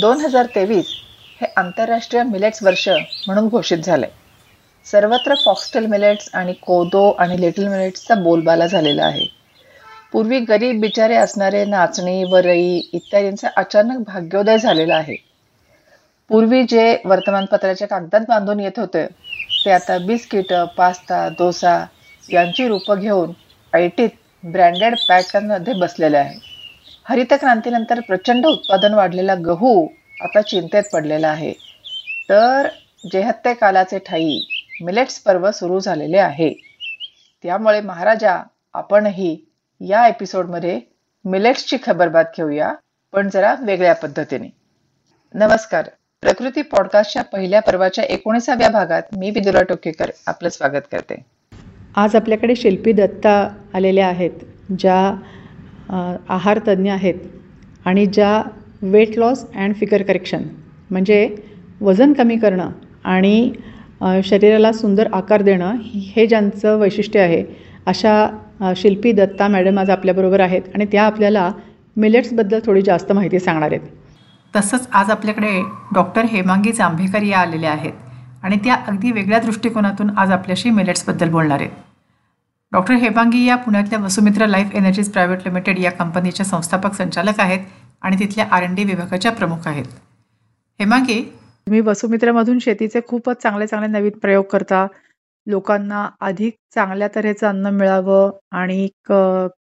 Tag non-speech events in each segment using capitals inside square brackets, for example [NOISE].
दोन हजार तेवीस हे आंतरराष्ट्रीय मिलेट्स वर्ष म्हणून घोषित झाले. सर्वत्र फॉक्सटेल मिलेट्स आणि कोदो आणि लिटल मिलेट्सचा बोलबाला झालेला आहे. पूर्वी गरीब बिचारे असणारे नाचणी वरई इत्यादींचा अचानक भाग्योदय झालेला आहे. पूर्वी जे वर्तमानपत्राच्या कागदात बांधून येत होते ते आता बिस्किटं पास्ता डोसा यांची रूपं घेऊन ऐटीत ब्रँडेड पॅकांमध्ये बसलेले आहे. हरित क्रांतीनंतर प्रचंड उत्पादन वाढलेला गहू आता चिंतेत पडलेला आहे. तर जेहत्ते कालाचे ठाई मिलेट्स पर्व सुरू झालेले आहे. त्यामुळे महाराजा आपणही या एपिसोडमध्ये मिलेट्सची खबरबात घेऊया पण जरा वेगळ्या पद्धतीने. नमस्कार. प्रकृती पॉडकास्टच्या पहिल्या पर्वाच्या एकोणीसाव्या भागात मी विदुरा टोकेकर आपलं स्वागत करते. आज आपल्याकडे शिल्पी दत्ता आलेल्या आहेत ज्या आहार तज्ज्ञ आहेत आणि ज्या weight loss and figure correction म्हणजे वजन कमी करणं आणि शरीराला सुंदर आकार देणं हे ज्यांचं वैशिष्ट्य आहे अशा शिल्पी दत्ता मॅडम आज आपल्याबरोबर आहेत आणि त्या आपल्याला मिलेट्सबद्दल थोडी जास्त माहिती सांगणार आहेत. तसंच आज आपल्याकडे डॉक्टर हेमांगी जांभेकर या आलेल्या आहेत आणि त्या अगदी वेगळ्या दृष्टिकोनातून आज आपल्याशी मिलेट्सबद्दल बोलणार आहेत. डॉक्टर हेमांगी या पुण्यातल्या Vasumitra life energies private limited या कंपनीच्या संस्थापक संचालक आहेत आणि तिथल्या आर एन डी विभागाच्या प्रमुख आहेत. हेमांगी तुम्ही वसुमित्रामधून शेतीचे खूपच चांगले चांगले नवीन प्रयोग करता. लोकांना अधिक चांगल्या तऱ्हेचं अन्न मिळावं आणि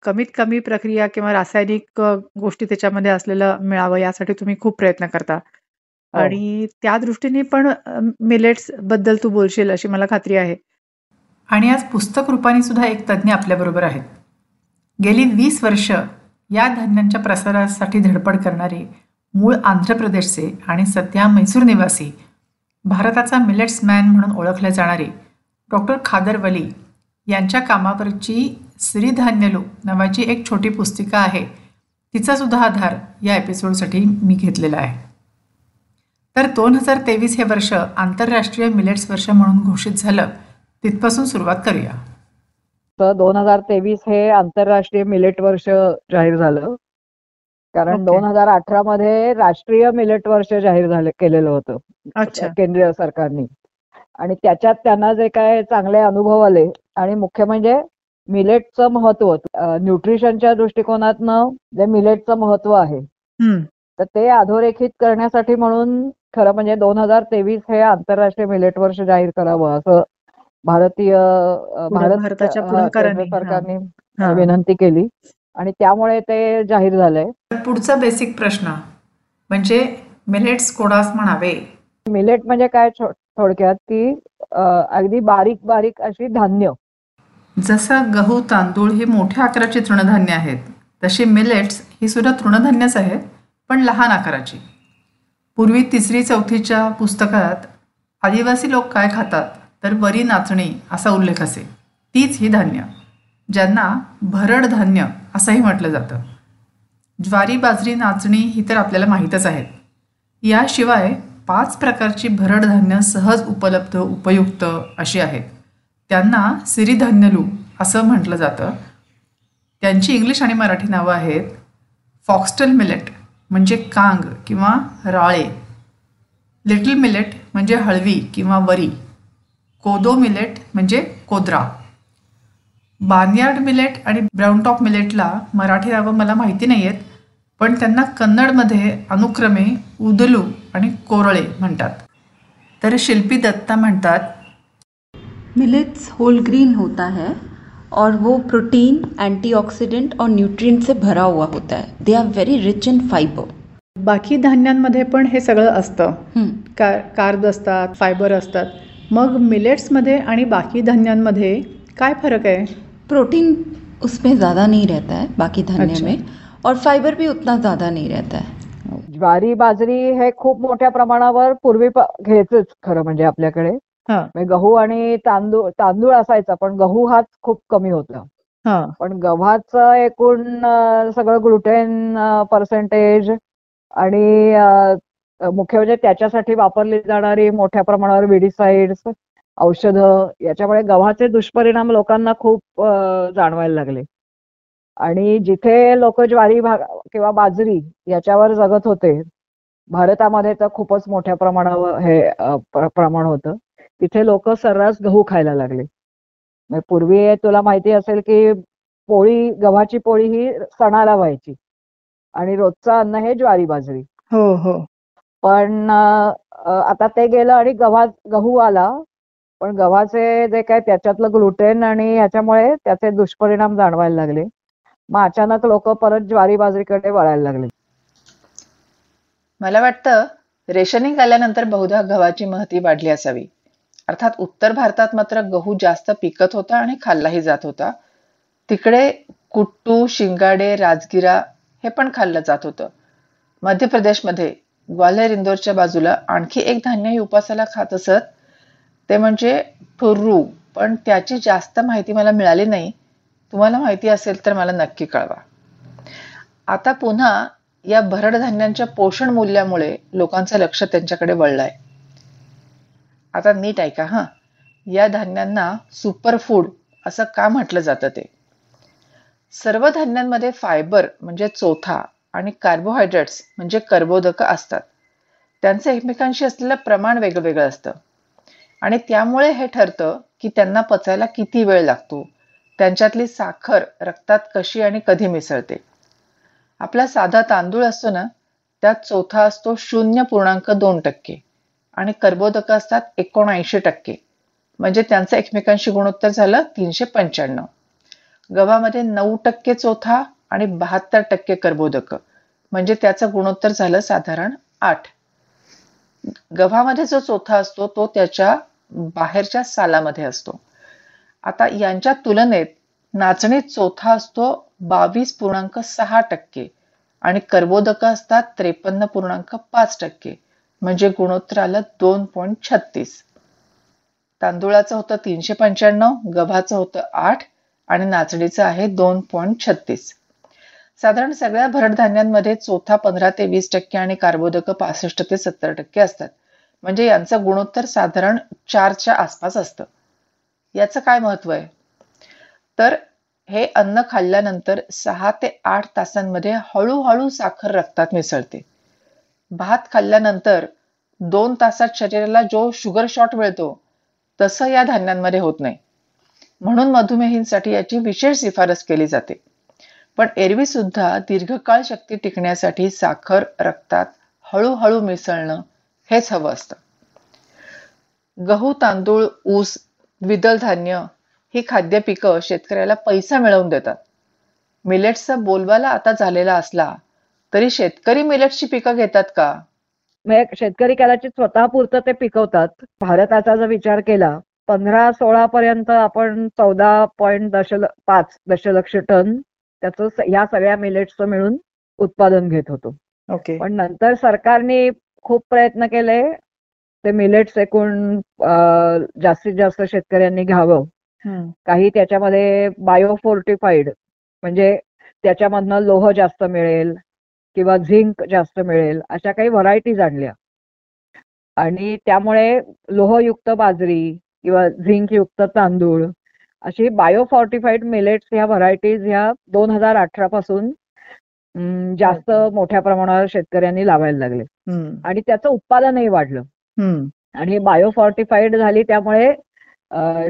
कमीत कमी प्रक्रिया किंवा रासायनिक गोष्टी त्याच्यामध्ये असलेलं मिळावं यासाठी तुम्ही खूप प्रयत्न करता. हो. आणि त्या दृष्टीने पण मिलेट्सबद्दल तू बोलशील अशी मला खात्री आहे. आणि आज पुस्तक रूपाने सुद्धा एक तज्ज्ञ आपल्याबरोबर आहेत. गेली वीस वर्ष या धान्यांच्या प्रसारासाठी धडपड करणारे मूळ आंध्र प्रदेशचे आणि सध्या मैसूर निवासी भारताचा मिलेट्स मॅन म्हणून ओळखले जाणारे डॉक्टर खादर वली यांच्या कामावरची श्रीधान्यलू नावाची एक छोटी पुस्तिका आहे. तिचा सुद्धा आधार या एपिसोडसाठी मी घेतलेला आहे. तर दोन हजार तेवीस हे वर्ष आंतरराष्ट्रीय मिलेट्स वर्ष म्हणून घोषित झालं. तिथपासून सुरुवात करूया. दोन हजार तेवीस हे आंतरराष्ट्रीय मिलेट वर्ष जाहीर झालं. कारण दोन हजार अठरा मध्ये राष्ट्रीय मिलेट वर्ष जाहीर झालं केलेलं होतं. केंद्रीय सरकारने. आणि त्याच्यात त्यांना जे काय चांगले अनुभव आले आणि मुख्य म्हणजे मिलेटचं महत्त्व न्यूट्रिशनच्या दृष्टिकोनातनं जे मिलेटचं महत्त्व आहे तर ते अधोरेखित करण्यासाठी म्हणून खरं म्हणजे दोन हजार तेवीस हे आंतरराष्ट्रीय मिलेट वर्ष जाहीर करावं असं भारतीय भारत सरकारने विनंती केली. आणि त्यामुळे ते जाहीर झालंय. पुढचा बेसिक प्रश्न म्हणजे मिलेट्स कोणास म्हणावे? मिलेट म्हणजे काय थोडक्यात की अगदी बारीक बारीक अशी धान्य. जसं गहू तांदूळ हे मोठ्या आकाराचे तृणधान्य आहेत तशी मिलेट्स ही सुद्धा तृणधान्यच आहेत पण लहान आकाराची. पूर्वी तिसरी चौथीच्या पुस्तकात आदिवासी लोक काय खातात? तर वरी नाचणी असा उल्लेख असे. तीच ही धान्य ज्यांना भरड धान्य असंही म्हटलं जातं. ज्वारी बाजरी नाचणी ही तर आपल्याला माहीतच आहेत. याशिवाय पाच प्रकारची भरड धान्य सहज उपलब्ध उपयुक्त अशी आहेत. त्यांना सिरीधान्यलू असं म्हटलं जातं. त्यांची इंग्लिश आणि मराठी नावं आहेत फॉक्स्टल मिलेट म्हणजे कांग किंवा राळे. लिटल मिलेट म्हणजे हळवी किंवा वरी. कोदो मिलेट म्हणजे कोद्रा. बार्नियार्ड मिलेट आणि ब्राऊन टॉप मिलेटला मराठी नावं मला माहिती नाही आहेत पण त्यांना कन्नडमध्ये अनुक्रमे उदलू आणि कोरळे म्हणतात. तर शिल्पी दत्ता म्हणतात मिलेट्स होल ग्रीन होता है और वो प्रोटीन एंटीऑक्सीडेंट और न्यूट्रिएंट से भरा हुआ होता है. They are very rich in fibre बाकी धान्यांमध्ये पण हे सगळं असतं. कार्ब असतात फायबर असतात. मग मिलेट्समध्ये आणि बाकी धान्यांमध्ये काय फरक आहे? प्रोटीन उसमें ज़्यादा नहीं रहता है बाकी धान्य अच्छा. में और फाइबर भी उतना ज़्यादा नहीं रहता है। ज्वारी बाजरी हे खूप मोठ्या प्रमाणावर पूर्वी घ्यायचंच खरं म्हणजे आपल्याकडे. म्हणजे गहू आणि तांदूळ तांदूळ असायचा पण गहू हाच खूप कमी होता. पण गव्हाचं एकूण सगळं ग्लुटेन पर्सेंटेज आणि मुख्य म्हणजे त्याच्यासाठी वापरली जाणारी मोठ्या प्रमाणावर विडीसाइड्स औषधं याच्यामुळे गव्हाचे दुष्परिणाम लोकांना खूप जाणवायला लागले. आणि जिथे लोक ज्वारी भाग किंवा बाजरी याच्यावर जगत होते भारतामध्ये तर खूपच मोठ्या प्रमाणावर हे प्रमाण होतं. तिथे लोक सर्रास गहू खायला लागले. पूर्वी तुला माहिती असेल की पोळी गव्हाची पोळी ही सणाला व्हायची. आणि रोजचं अन्न हे ज्वारी बाजरी. हो हो. पण आता ते गेलं आणि गव्हा गहू आला. पण गव्हाचे जे काय त्याच्यातलं ग्लुटेन आणि ह्याच्यामुळे त्याचे दुष्परिणाम जाणवायला लागले. मग अचानक लोक परत ज्वारी बाजरीकडे वळायला लागले. मला वाटतं रेशनिंग आल्यानंतर बहुधा गव्हाची महती वाढली असावी. अर्थात उत्तर भारतात मात्र गहू जास्त पिकत होता आणि खाल्लाही जात होता. तिकडे कुट्टू शिंगाडे राजगिरा हे पण खाल्लं जात होतं. मध्य प्रदेशमध्ये ग्वाल्हेर इंदोरच्या बाजूला आणखी एक धान्य उपासाला खात असत. ते म्हणजे ठुर्रू पण त्याची जास्त माहिती मला मिळाली नाही. तुम्हाला माहिती असेल तर मला नक्की कळवा. आता पुन्हा या भरड धान्यांच्या पोषण मूल्यामुळे लोकांचं लक्ष त्यांच्याकडे वळलंय. आता नीट ऐका हा. या धान्यांना सुपर फूड असं का म्हटलं जातं ते? सर्व धान्यांमध्ये फायबर म्हणजे चोथा आणि कार्बोहायड्रेट्स म्हणजे कर्बोदक असतात. त्यांचं एकमेकांशी असलेलं प्रमाण वेगवेगळं असतं. आणि त्यामुळे हे ठरतं की त्यांना पचायला किती वेळ लागतो. त्यांच्यातली साखर रक्तात कशी आणि कधी मिसळते. आपला साधा तांदूळ असतो ना त्यात चौथा असतो शून्य पूर्णांक दोन टक्के. आणि कर्बोदक असतात एकोणऐंशी टक्के. म्हणजे त्यांचं एकमेकांशी गुणोत्तर झालं तीनशे पंच्याण्णव. गव्हामध्ये नऊ टक्के चौथा आणि बहात्तर टक्के कर्बोदक. म्हणजे त्याचं गुणोत्तर झालं साधारण आठ. गव्हामध्ये जो चोथा असतो तो त्याच्या बाहेरच्या सालामध्ये असतो. आता यांच्या तुलनेत नाचणीत चोथा असतो बावीस पूर्णांक सहा टक्के आणि कर्बोदक असतात त्रेपन्न पूर्णांक पाच टक्के. म्हणजे गुणोत्तर आलं दोन पॉईंट छत्तीस. तांदुळाचं होतं तीनशे पंच्याण्णव गव्हाचं होतं आठ आणि नाचणीचं आहे दोन पॉईंट छत्तीस. साधारण सगळ्या भरडधान्यांमध्ये चोथा पंधरा ते वीस टक्के आणि कार्बोदक पासष्ट ते सत्तर टक्के असतात. म्हणजे यांचं गुणोत्तर साधारण चारच्या आसपास असतं. याचं काय महत्त्व आहे? तर हे अन्न खाल्ल्यानंतर सहा ते आठ तासांमध्ये हळूहळू साखर रक्तात मिसळते. भात खाल्ल्यानंतर दोन तासात शरीराला जो शुगर शॉट मिळतो तसं या धान्यांमध्ये होत नाही. म्हणून मधुमेहींसाठी याची विशेष शिफारस केली जाते. पण एरवी सुद्धा दीर्घकाळ शक्ती टिकण्यासाठी साखर रक्तात हळूहळू मिसळणं हेच हवं असतं. गहू तांदूळ ऊस द्विदल धान्य ही खाद्य पिकं शेतकऱ्याला पैसा मिळवून देतात. मिलेट्सचा बोलबाला आता झालेला असला तरी शेतकरी मिलेट्सची पिकं घेतात का? शेतकरी कदाचित स्वतः पुरतं ते पिकवतात. भारताचा जर विचार केला पंधरा सोळा पर्यंत आपण चौदा पॉईंट दशल पाच दशलक्ष टन त्याचं या सगळ्या मिलेट्सचं मिळून उत्पादन घेत होतो. ओके. पण नंतर सरकारने खूप प्रयत्न केले ते मिलेट्स एकूण जास्तीत जास्त शेतकऱ्यांनी घ्यावं. काही त्याच्यामध्ये बायोफोर्टिफाईड म्हणजे त्याच्यामधनं लोह जास्त मिळेल किंवा झिंक जास्त मिळेल अशा काही व्हरायटीज आणल्या. आणि त्यामुळे लोहयुक्त बाजरी किंवा झिंक युक्त तांदूळ अशी बायोफॉर्टिफाईड मिलेट्स ह्या व्हरायटीज ह्या दोन हजार अठरा पासून जास्त मोठ्या प्रमाणावर शेतकऱ्यांनी लावायला लागले. आणि त्याचं उत्पादनही वाढलं. आणि बायोफॉर्टिफाईड झाली त्यामुळे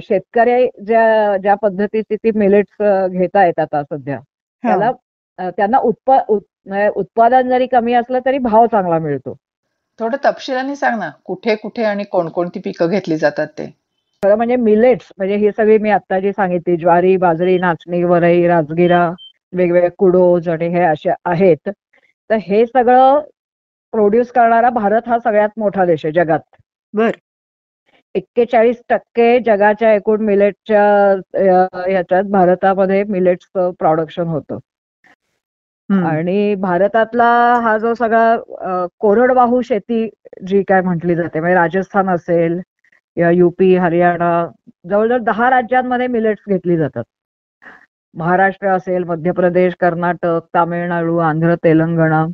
शेतकरी ज्या ज्या पद्धतीची ती मिलेट्स घेता येतात आता सध्या त्याला त्यांना उत्पादन जरी कमी असलं तरी भाव चांगला मिळतो. थोडं तपशिलाने सांग ना कुठे कुठे आणि कोणकोणती पिकं घेतली जातात ते? खरं म्हणजे मिलेट्स म्हणजे ही सगळी मी आता जी सांगितली ज्वारी बाजरी नाचणी वरई राजगिरा वेगवेगळे कुडोज आणि हे असे आहेत. तर हे सगळं प्रोड्यूस करणारा भारत हा सगळ्यात मोठा देश आहे जगात. बर. एक्केचाळीस टक्के जगाच्या एकूण मिलेटच्या ह्याच्यात भारतामध्ये मिलेट्सचं प्रोडक्शन होतं. आणि भारतातला हा जो सगळा कोरडवाहू शेती जी काय म्हटली जाते म्हणजे राजस्थान असेल युपी हरियाणा जवळजवळ दहा राज्यांमध्ये मिलेट्स घेतली जातात महाराष्ट्र असेल मध्य प्रदेश कर्नाटक तामिळनाडू आंध्र तेलंगणा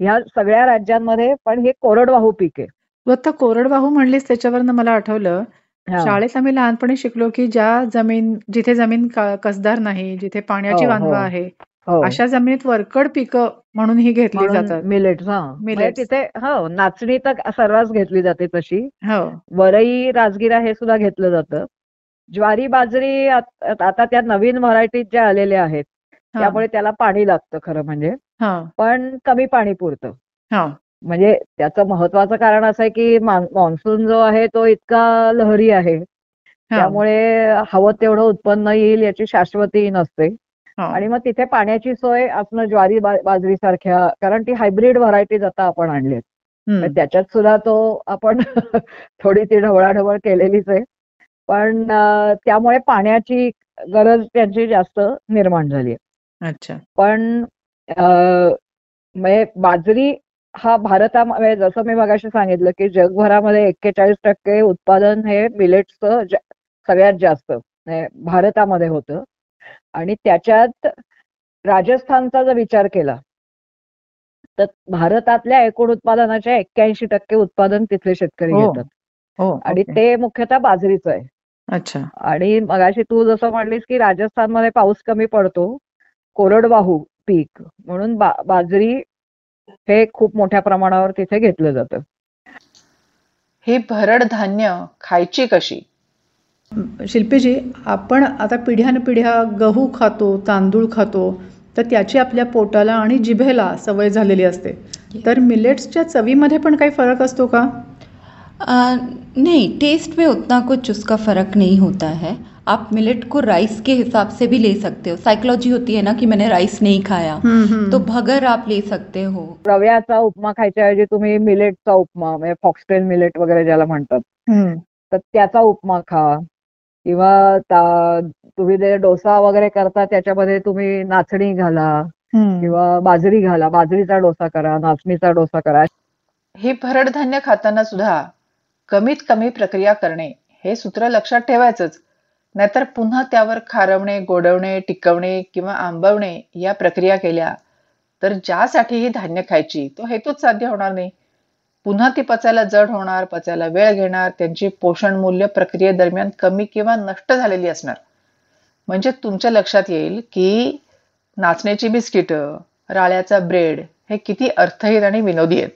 ह्या सगळ्या राज्यांमध्ये पण हे कोरडवाहू पीक आहे तू आता कोरडवाहू म्हणलीस त्याच्यावरनं मला आठवलं शाळेत आम्ही लहानपणी शिकलो की ज्या जमीन जिथे जमीन कसदार नाही जिथे पाण्याची हो, हो. वांदवा आहे. अशा जमिनीत वरकड पिकं म्हणून ही घेतली जातात. मिलेट हा. म्हणजे तिथे हो नाचणी तर सर्रास घेतली जाते तशी. हो. वरई राजगिरा हे सुद्धा घेतलं जातं. ज्वारी बाजरी आता त्या नवीन व्हरायटीज ज्या आलेल्या आहेत त्यामुळे त्याला पाणी लागतं खरं म्हणजे. पण कमी पाणी पुरतं. म्हणजे त्याचं महत्वाचं कारण असं आहे की मान्सून जो आहे तो इतका लहरी आहे. त्यामुळे हवं तेवढं उत्पन्न येईल याची शाश्वती नसते. आणि मग तिथे पाण्याची सोय असणं ज्वारी बाजरी सारख्या कारण ती हायब्रिड व्हरायटीज आता आपण आणली त्याच्यात सुद्धा तो आपण [LAUGHS] थोडी ती ढवळाढवळ केलेलीच आहे. पण त्यामुळे पाण्याची गरज त्यांची जास्त निर्माण झाली आहे. अच्छा. पण म्हणजे बाजरी हा भारतामध्ये जसं मी मगाशी सांगितलं की जगभरामध्ये एक्केचाळीस टक्के उत्पादन हे मिलेट्सचं सगळ्यात जास्त भारतामध्ये होतं. आणि त्याच्यात राजस्थानचा जर विचार केला तर भारतातल्या एकूण उत्पादनाच्या एक्क्याऐंशी टक्के उत्पादन तिथले शेतकरी हो. घेतात. हो, आणि ते मुख्यतः बाजरीचं आहे. अच्छा. आणि मगाशी तू जसं म्हणलीस की राजस्थानमध्ये पाऊस कमी पडतो कोरडवाहू पीक म्हणून बाजरी हे खूप मोठ्या प्रमाणावर तिथे घेतलं जातं. ही भरड धान्य खायची कशी? शिल्पीजी आपण आता पिढ्यानपिढ्या गहू खातो तांदूळ खातो तर त्याची आपल्या पोटाला आणि जिभेला सवय झालेली असते. तर मिलेट्सच्या चवीमध्ये पण काही फरक असतो का? नहीं टेस्ट में उतना कुछ उसका फ़र्क नहीं होता है. आप मिलेट को राइस के हिसाब से भी ले सकते हो. साइकोलॉजी होती है ना कि मैंने राइस नहीं खाया। तो भगर आप ले सकते हो. रव्याचा उपमा खायच्या ऐवजी तुम्ही मिलेटचा उपमा म्हणजे फॉक्सटेल मिलेट वगैरे ज्याला म्हणतात. तर त्याचा उपमा खा. किंवा तुम्ही जे डोसा वगैरे करता त्याच्यामध्ये तुम्ही नाचणी घाला किंवा बाजरी घाला. बाजरीचा डोसा करा नाचणीचा डोसा करा. हे भरड धान्य खाताना सुद्धा कमीत कमी प्रक्रिया करणे हे सूत्र लक्षात ठेवायचंच. नाहीतर पुन्हा त्यावर खारवणे गोडवणे टिकवणे किंवा आंबवणे या प्रक्रिया केल्या तर ज्यासाठी ही धान्य खायची तो हेतूच साध्य होणार नाही. पुन्हा ती पचायला जड होणार पचायला वेळ घेणार त्यांची पोषण मूल्य प्रक्रियेदरम्यान कमी किंवा नष्ट झालेली असणार. म्हणजे तुमच्या लक्षात येईल की नाचण्याची बिस्किट राळ्याचा ब्रेड हे किती अर्थहीन आणि विनोदी आहेत.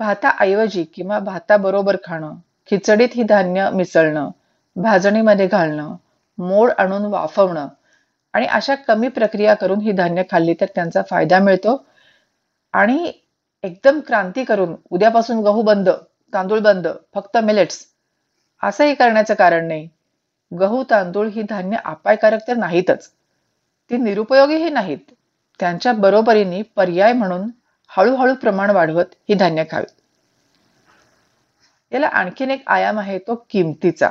भाताऐवजी किंवा भाताबरोबर खाणं खिचडीत ही धान्य मिसळणं भाजणीमध्ये घालणं मोड आणून वाफवणं आणि अशा कमी प्रक्रिया करून ही धान्य खाल्ली तर त्यांचा फायदा मिळतो आणि एकदम क्रांती करून उद्यापासून गहू बंद तांदूळ बंद फक्त मिलेट्स असंही करण्याचं कारण नाही. गहू तांदूळ ही धान्य अपायकारक तर नाहीतच. ती निरुपयोगीही नाहीत. त्यांच्या बरोबरीने पर्याय म्हणून हळूहळू प्रमाण वाढवत ही धान्य खावीत याला आणखीन एक आयाम आहे तो किमतीचा.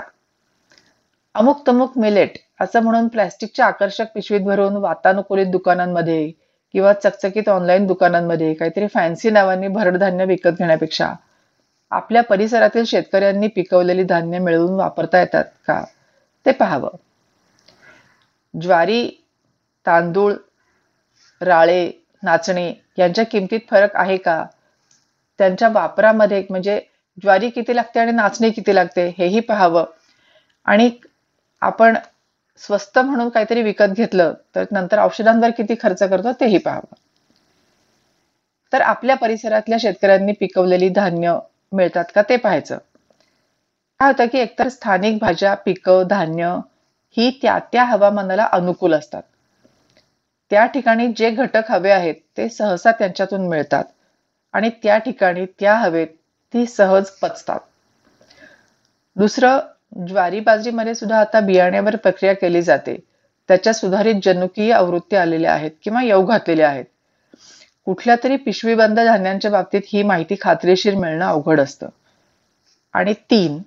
अमुक तमुक मिलेट असं म्हणून प्लॅस्टिकच्या आकर्षक पिशवीत भरून वातानुकूलित दुकानांमध्ये किंवा चकचकीत ऑनलाईन दुकानांमध्ये काहीतरी फॅन्सी नावांनी भरडधान्य विकत घेण्यापेक्षा आपल्या परिसरातील शेतकऱ्यांनी पिकवलेली धान्य मिळवून वापरता येतात का? ते पाहावं. ज्वारी तांदूळ राळे नाचणे यांच्या किमतीत फरक आहे का? त्यांच्या वापरामध्ये म्हणजे ज्वारी किती लागते आणि नाचणी किती लागते हेही पाहावं. आणि आपण स्वस्त म्हणून काहीतरी विकत घेतलं तर नंतर औषधांवर किती खर्च करतो तेही पाहावं. तर आपल्या परिसरातल्या शेतकऱ्यांनी पिकवलेली धान्य मिळतात का ते पाहायचं. काय होतं की एकतर स्थानिक भाज्या पिकं धान्य ही त्या त्या हवामानाला अनुकूल असतात. त्या ठिकाणी जे घटक हवे आहेत ते सहसा त्यांच्यातून मिळतात आणि त्या ठिकाणी त्या हवेत ती सहज पचतात. दुसरं ज्वारी बाजरीमध्ये सुद्धा आता बियाण्यावर प्रक्रिया केली जाते. त्याच्या सुधारित जनुकीय आवृत्ती आलेल्या आहेत किंवा येऊ घातलेल्या आहेत. कुठल्या तरी पिशवीबंद धान्यांच्या बाबतीत ही माहिती खात्रीशीर मिळणं अवघड असतं. आणि तीन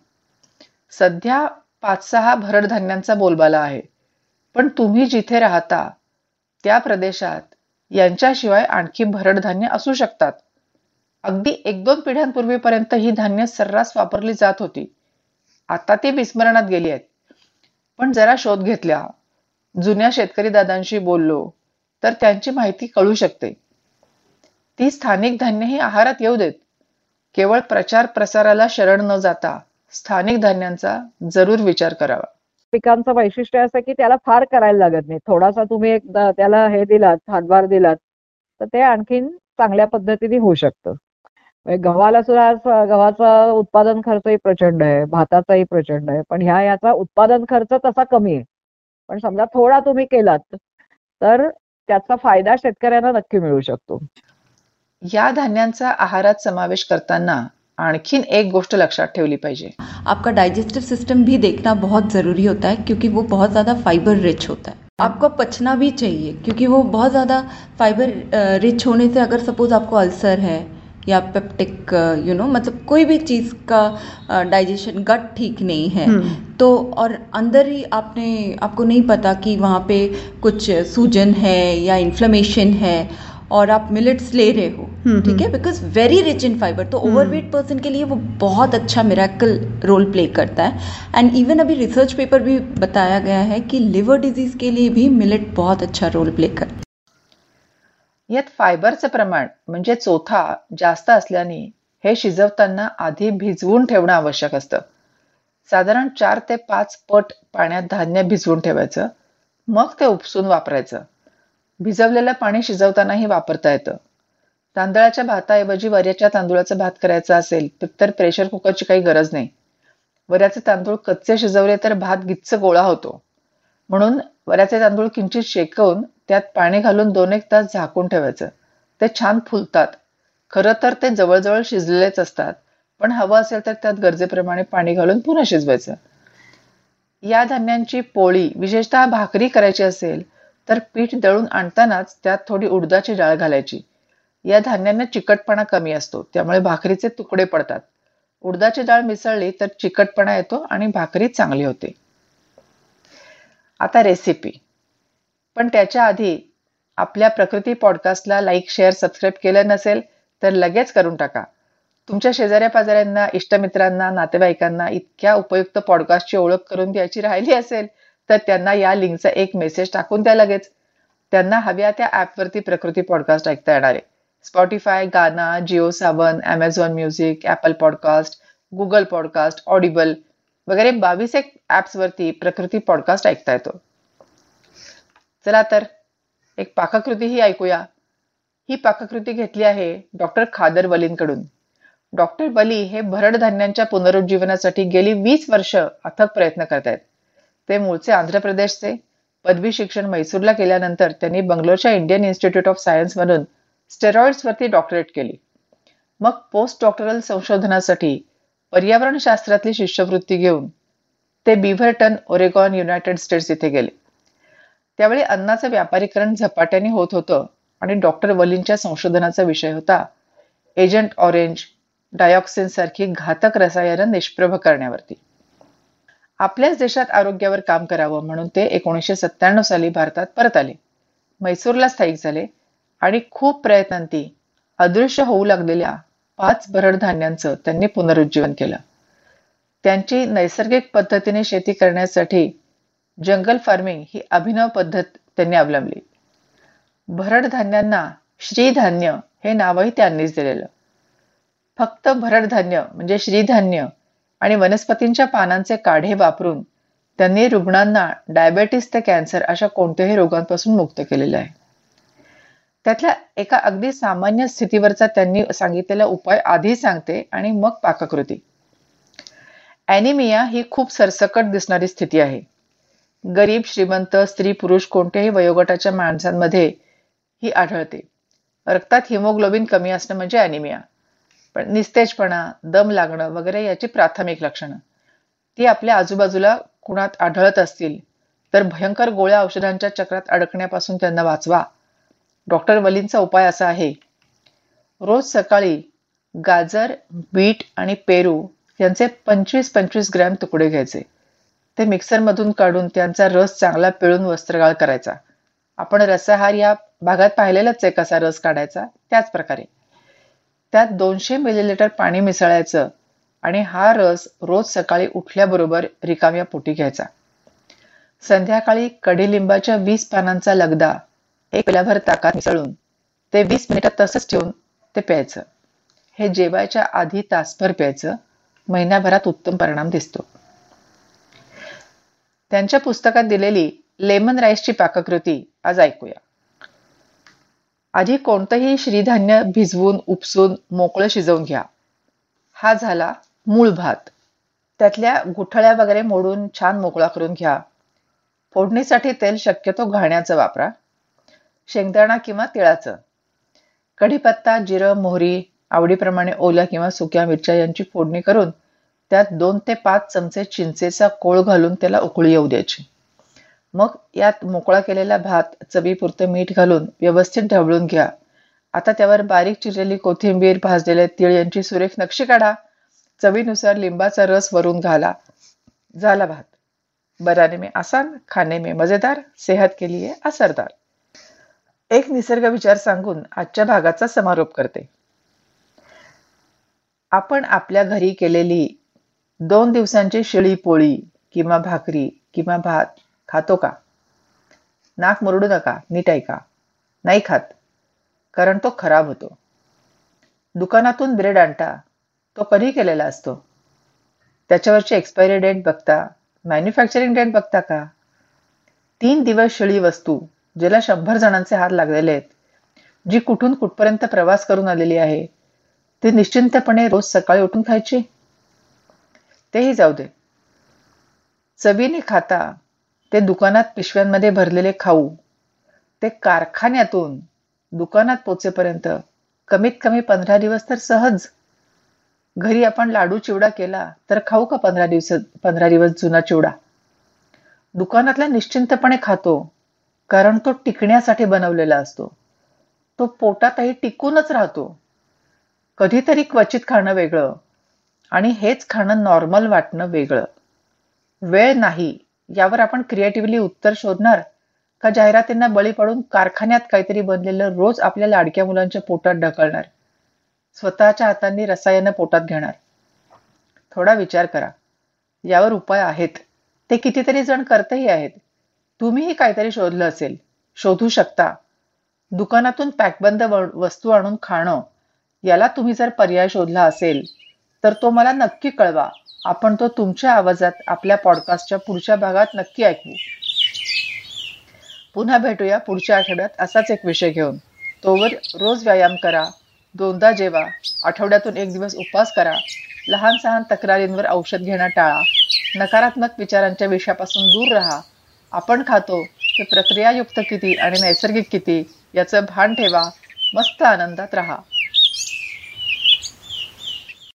सध्या पाच सहा भरड धान्यांचा बोलबाला आहे. पण तुम्ही जिथे राहता त्या प्रदेशात यांच्याशिवाय आणखी भरड धान्य असू शकतात. अगदी एक दोन पिढ्यांपूर्वीपर्यंत ही धान्य सर्रास वापरली जात होती. आता ती विस्मरणात गेली आहेत. पण जरा शोध घेतल्या. जुन्या शेतकरी दादांशी बोललो तर त्यांची माहिती कळू शकते. ती स्थानिक धान्य ही आहारात येऊ देत. केवळ प्रचार प्रसाराला शरण न जाता स्थानिक धान्यांचा जरूर विचार करावा. पिकांचं वैशिष्ट्य असं की त्याला फार करायला लागत नाही. थोडासा तुम्ही एक त्याला हे दिलात हातभार दिलात तर ते आणखीन चांगल्या पद्धतीने होऊ शकतं. गव्हाला सुद्धा गव्हाचा उत्पादन खर्चही प्रचंड आहे भाताचाही प्रचंड आहे. पण ह्या याचा उत्पादन खर्च तसा कमी आहे. पण समजा थोडा तुम्ही केलात तर त्याचा फायदा शेतकऱ्यांना नक्की मिळू शकतो. या धान्यांचा आहारात समावेश करताना आणखीन एक गोष्ट लक्षात ठेवली पाहिजे. आपका डाइजेस्टिव सिस्टम भी देखना बहुत ज़रूरी होता है क्योंकि वो बहुत ज़्यादा फाइबर रिच होता है. आपको पचना भी चाहिए क्योंकि वो बहुत ज़्यादा फाइबर रिच होने से अगर सपोज आपको अल्सर है या पेप्टिक यू नो मतलब कोई भी चीज़ का डाइजेशन गट ठीक नहीं है। हम्म। तो और अंदर ही आपने आपको नहीं पता कि वहाँ पे कुछ सूजन है या इन्फ्लेमेशन है और आप मिलेट्स ले रहे हो हम्म, ठीक है? Because very rich in fibre तो ओवरवेट हम्म। पर्सन के लिए वो बहुत अच्छा मेरेकल रोल प्ले करता है। एंड इवन अभी रिसर्च पेपर भी बताया गया है कि लिवर डिज़ीज़ के लिए भी मिलेट बहुत अच्छा रोल प्ले करता है। यात फायबरचं प्रमाण म्हणजे चोथा जास्त असल्याने हे शिजवताना आधी भिजवून ठेवणं आवश्यक असतं. साधारण चार ते पाच पट पाण्यात धान्य भिजवून ठेवायचं. मग ते उपसून वापरायचं. भिजवलेलं पाणी शिजवतानाही वापरता येतं. तांदळाच्या भाताऐवजी वऱ्याच्या तांदूळाचा भात करायचा असेल तर प्रेशर कुकरची काही गरज नाही. वऱ्याचे तांदूळ कच्चे शिजवले तर भात गिच्च गोळा होतो. म्हणून वऱ्याचे तांदूळ किंचित शेकवून त्यात पाणी घालून दोन एक तास झाकून ठेवायचं. ते छान फुलतात. खरं तर ते जवळजवळ शिजलेलेच असतात. पण हवं असेल तर त्यात गरजेप्रमाणे पाणी घालून पुन्हा शिजवायचं. या धान्यांची पोळी विशेषतः भाकरी करायची असेल तर पीठ दळून आणतानाच त्यात थोडी उडदाची डाळ घालायची. या धान्यांना चिकटपणा कमी असतो त्यामुळे भाकरीचे तुकडे पडतात. उडदाची डाळ मिसळली तर चिकटपणा येतो आणि भाकरी चांगली होते. आता रेसिपी पण त्याच्या आधी आपल्या प्रकृती पॉडकास्टला लाईक शेअर सबस्क्राईब केलं नसेल तर लगेच करून टाका. तुमच्या शेजाऱ्या पाजाऱ्यांना इष्टमित्रांना नातेवाईकांना इतक्या उपयुक्त पॉडकास्टची ओळख करून द्यायची राहिली असेल तर त्यांना या लिंकचा एक मेसेज टाकून द्या लगेच. त्यांना हव्या त्या ॲपवरती प्रकृती पॉडकास्ट ऐकता येणार. आहे Spotify Gaana Jio Saavn Amazon music Apple podcast Google podcast Audible वगैरे बावीस एक वरती प्रकृती पॉडकास्ट ऐकता येतो. चला तर एक पाककृती ही ऐकूया. ही पाककृती घेतली आहे डॉक्टर खादर वलींकडून. डॉक्टर वली हे भरड धान्यांच्या पुनरुज्जीवनासाठी गेली वीस वर्ष अथक प्रयत्न करत आहेत ते मूळचे आंध्र प्रदेशचे पदवी शिक्षण मैसूरला केल्यानंतर त्यांनी बंगलोरच्या इंडियन इन्स्टिट्यूट ऑफ सायन्स म्हणून वरती डॉक्टरेट केली. मग पोस्ट डॉक्टरल संशोधनासाठी पर्यावरण शास्त्रातली शिष्यवृत्ती घेऊन ते बिव्हर्टन ओरेगॉन युनायटेड स्टेट्स इथे गेले. त्यावेळी अन्नाचं व्यापारीकरण झपाट्याने होत होतं आणि डॉक्टर वलींच्या संशोधनाचा विषय होता. एजंट ऑरेंज डायऑक्सिन सारखी घातक रसायनं निष्प्रभ करण्यावरती. आपल्याच देशात आरोग्यावर काम करावं म्हणून ते एकोणीसशे सत्त्याण्णव साली भारतात परत आले. मैसूरला स्थायिक झाले आणि खूप प्रयत्नांती अदृश्य होऊ लागलेल्या पाच भरड धान्यांचं त्यांनी पुनरुज्जीवन केलं. त्यांची नैसर्गिक पद्धतीने शेती करण्यासाठी जंगल फार्मिंग ही अभिनव पद्धत त्यांनी अवलंबली. भरड धान्यांना श्रीधान्य हे नावही त्यांनीच दिलेलं. फक्त भरड धान्य म्हणजे श्रीधान्य आणि वनस्पतींच्या पानांचे काढे वापरून त्यांनी रुग्णांना डायबेटीस ते कॅन्सर अशा कोणत्याही रोगांपासून मुक्त केलेलं आहे. त्यातल्या एका अगदी सामान्य स्थितीवरचा त्यांनी सांगितलेला उपाय आधी सांगते आणि मग पाककृती. ॲनिमिया ही खूप सरसकट दिसणारी स्थिती आहे. गरीब श्रीमंत स्त्री पुरुष कोणत्याही वयोगटाच्या माणसांमध्ये ही आढळते. रक्तात हिमोग्लोबिन कमी असणं म्हणजे ॲनिमिया पण निस्तेजपणा दम लागणं वगैरे याची प्राथमिक लक्षणं. ती आपल्या आजूबाजूला कुणात आढळत असतील तर भयंकर गोळ्या औषधांच्या चक्रात अडकण्यापासून त्यांना वाचवा. डॉक्टर वलींचा उपाय असा आहे. रोज सकाळी गाजर बीट आणि पेरू यांचे पंचवीस पंचवीस ग्रॅम तुकडे घ्यायचे. ते मिक्सरमधून काढून त्यांचा रस चांगला पिळून वस्त्रगाळ करायचा. आपण रसाहार या भागात पाहिलेलाच आहे कसा रस काढायचा त्याच प्रकारे. त्यात दोनशे मिलीलिटर पाणी मिसळायचं आणि हा रस रोज सकाळी उठल्याबरोबर रिकाम्या पोटी घ्यायचा. संध्याकाळी कडीलिंबाच्या वीस पानांचा लगदा एक पेल्याभर ताकात मिसळून ते वीस मिनिटात तसंच ठेवून ते प्यायचं. हे जेवायच्या आधी तासभर प्यायचं. महिन्याभरात उत्तम परिणाम दिसतो. त्यांच्या पुस्तकात दिलेली लेमन राईसची पाककृती आज ऐकूया. आधी कोणतंही श्रीधान्य भिजवून उपसून मोकळं शिजवून घ्या. हा झाला मूळ भात. त्यातल्या गुठळ्या वगैरे मोडून छान मोकळा करून घ्या. फोडणीसाठी तेल शक्यतो घाण्याचं वापरा. शेंगदाणा किंवा तिळाचं. कढीपत्ता जिरं मोहरी आवडीप्रमाणे ओल्या किंवा सुक्या मिरच्या यांची फोडणी करून त्यात दोन ते पाच चमचे चिंचेचा कोळ घालून त्याला उकळी येऊ द्यायची. मग यात मोकळा केलेला भात चवीपुरतं मीठ घालून व्यवस्थित ढवळून घ्या. आता त्यावर बारीक चिरलेली कोथिंबीर भाजलेले तीळ यांची सुरेख नक्षी काढा. चवीनुसार लिंबाचा रस वरून घाला. झाला भात. बराने में आसान खाने में मजेदार सेहत के लिए असरदार. एक निसर्ग विचार सांगून आजच्या भागाचा समारोप करते. आपण आपल्या घरी केलेली दोन दिवसांची शिळी पोळी किंवा भाकरी किंवा भात खातो का? नाक मुरडू नका नीट ऐका. नाही खात कारण तो खराब होतो. दुकानातून ब्रेड आणता तो कधी केलेला असतो? त्याच्यावरची एक्सपायरी डेट बघता मॅन्युफॅक्चरिंग डेट बघता का? तीन दिवस शिळी वस्तू ज्याला शंभर जणांचे हात लागलेले आहेत जी कुठून कुठपर्यंत प्रवास करून आलेली आहे ती निश्चिंतपणे रोज सकाळी उठून खायची? तेही जाऊ दे. चवीने खाता ते दुकानात पिशव्यांमध्ये भरलेले खाऊ. ते कारखान्यातून दुकानात पोचेपर्यंत कमीत कमी पंधरा दिवस तर सहज. घरी आपण लाडू चिवडा केला तर खाऊ का पंधरा दिवस पंधरा दिवस जुना चिवडा? दुकानातला निश्चिंतपणे खातो कारण तो टिकण्यासाठी बनवलेला असतो. तो पोटातही टिकूनच राहतो. कधीतरी क्वचित खाणं वेगळं. आणि हेच खाणं नॉर्मल वाटणं वेगळं. वेळ नाही यावर आपण क्रिएटिव्हली उत्तर शोधणार का जाहिरातींना बळी पडून कारखान्यात काहीतरी बनलेलं रोज आपल्या लाडक्या मुलांच्या पोटात ढकलणार? स्वतःच्या हातांनी रसायनं पोटात घेणार? थोडा विचार करा. यावर उपाय आहेत. ते कितीतरी जण करतही आहेत. तुम्हीही काहीतरी शोधलं असेल. शोधू शकता. दुकानातून पॅकबंद वस्तू आणून खाणं. याला तुम्ही जर पर्याय शोधला असेल तर तो मला नक्की कळवा. आपण तो तुमच्या आवाजात आपल्या पॉडकास्टच्या पुढच्या भागात नक्की ऐकू. पुन्हा भेटूया पुढच्या आठवड्यात असाच एक विषय घेऊन. तोवर रोज व्यायाम करा दोनदा जेवा आठवड्यातून एक दिवस उपवास करा लहान सहान तक्रारींवर औषध घेणं टाळा नकारात्मक विचारांच्या विषयापासून दूर राहा. आपण खातो ते प्रक्रियायुक्त किती आणि नैसर्गिक किती याचं भान ठेवा मस्त आनंदात राहा.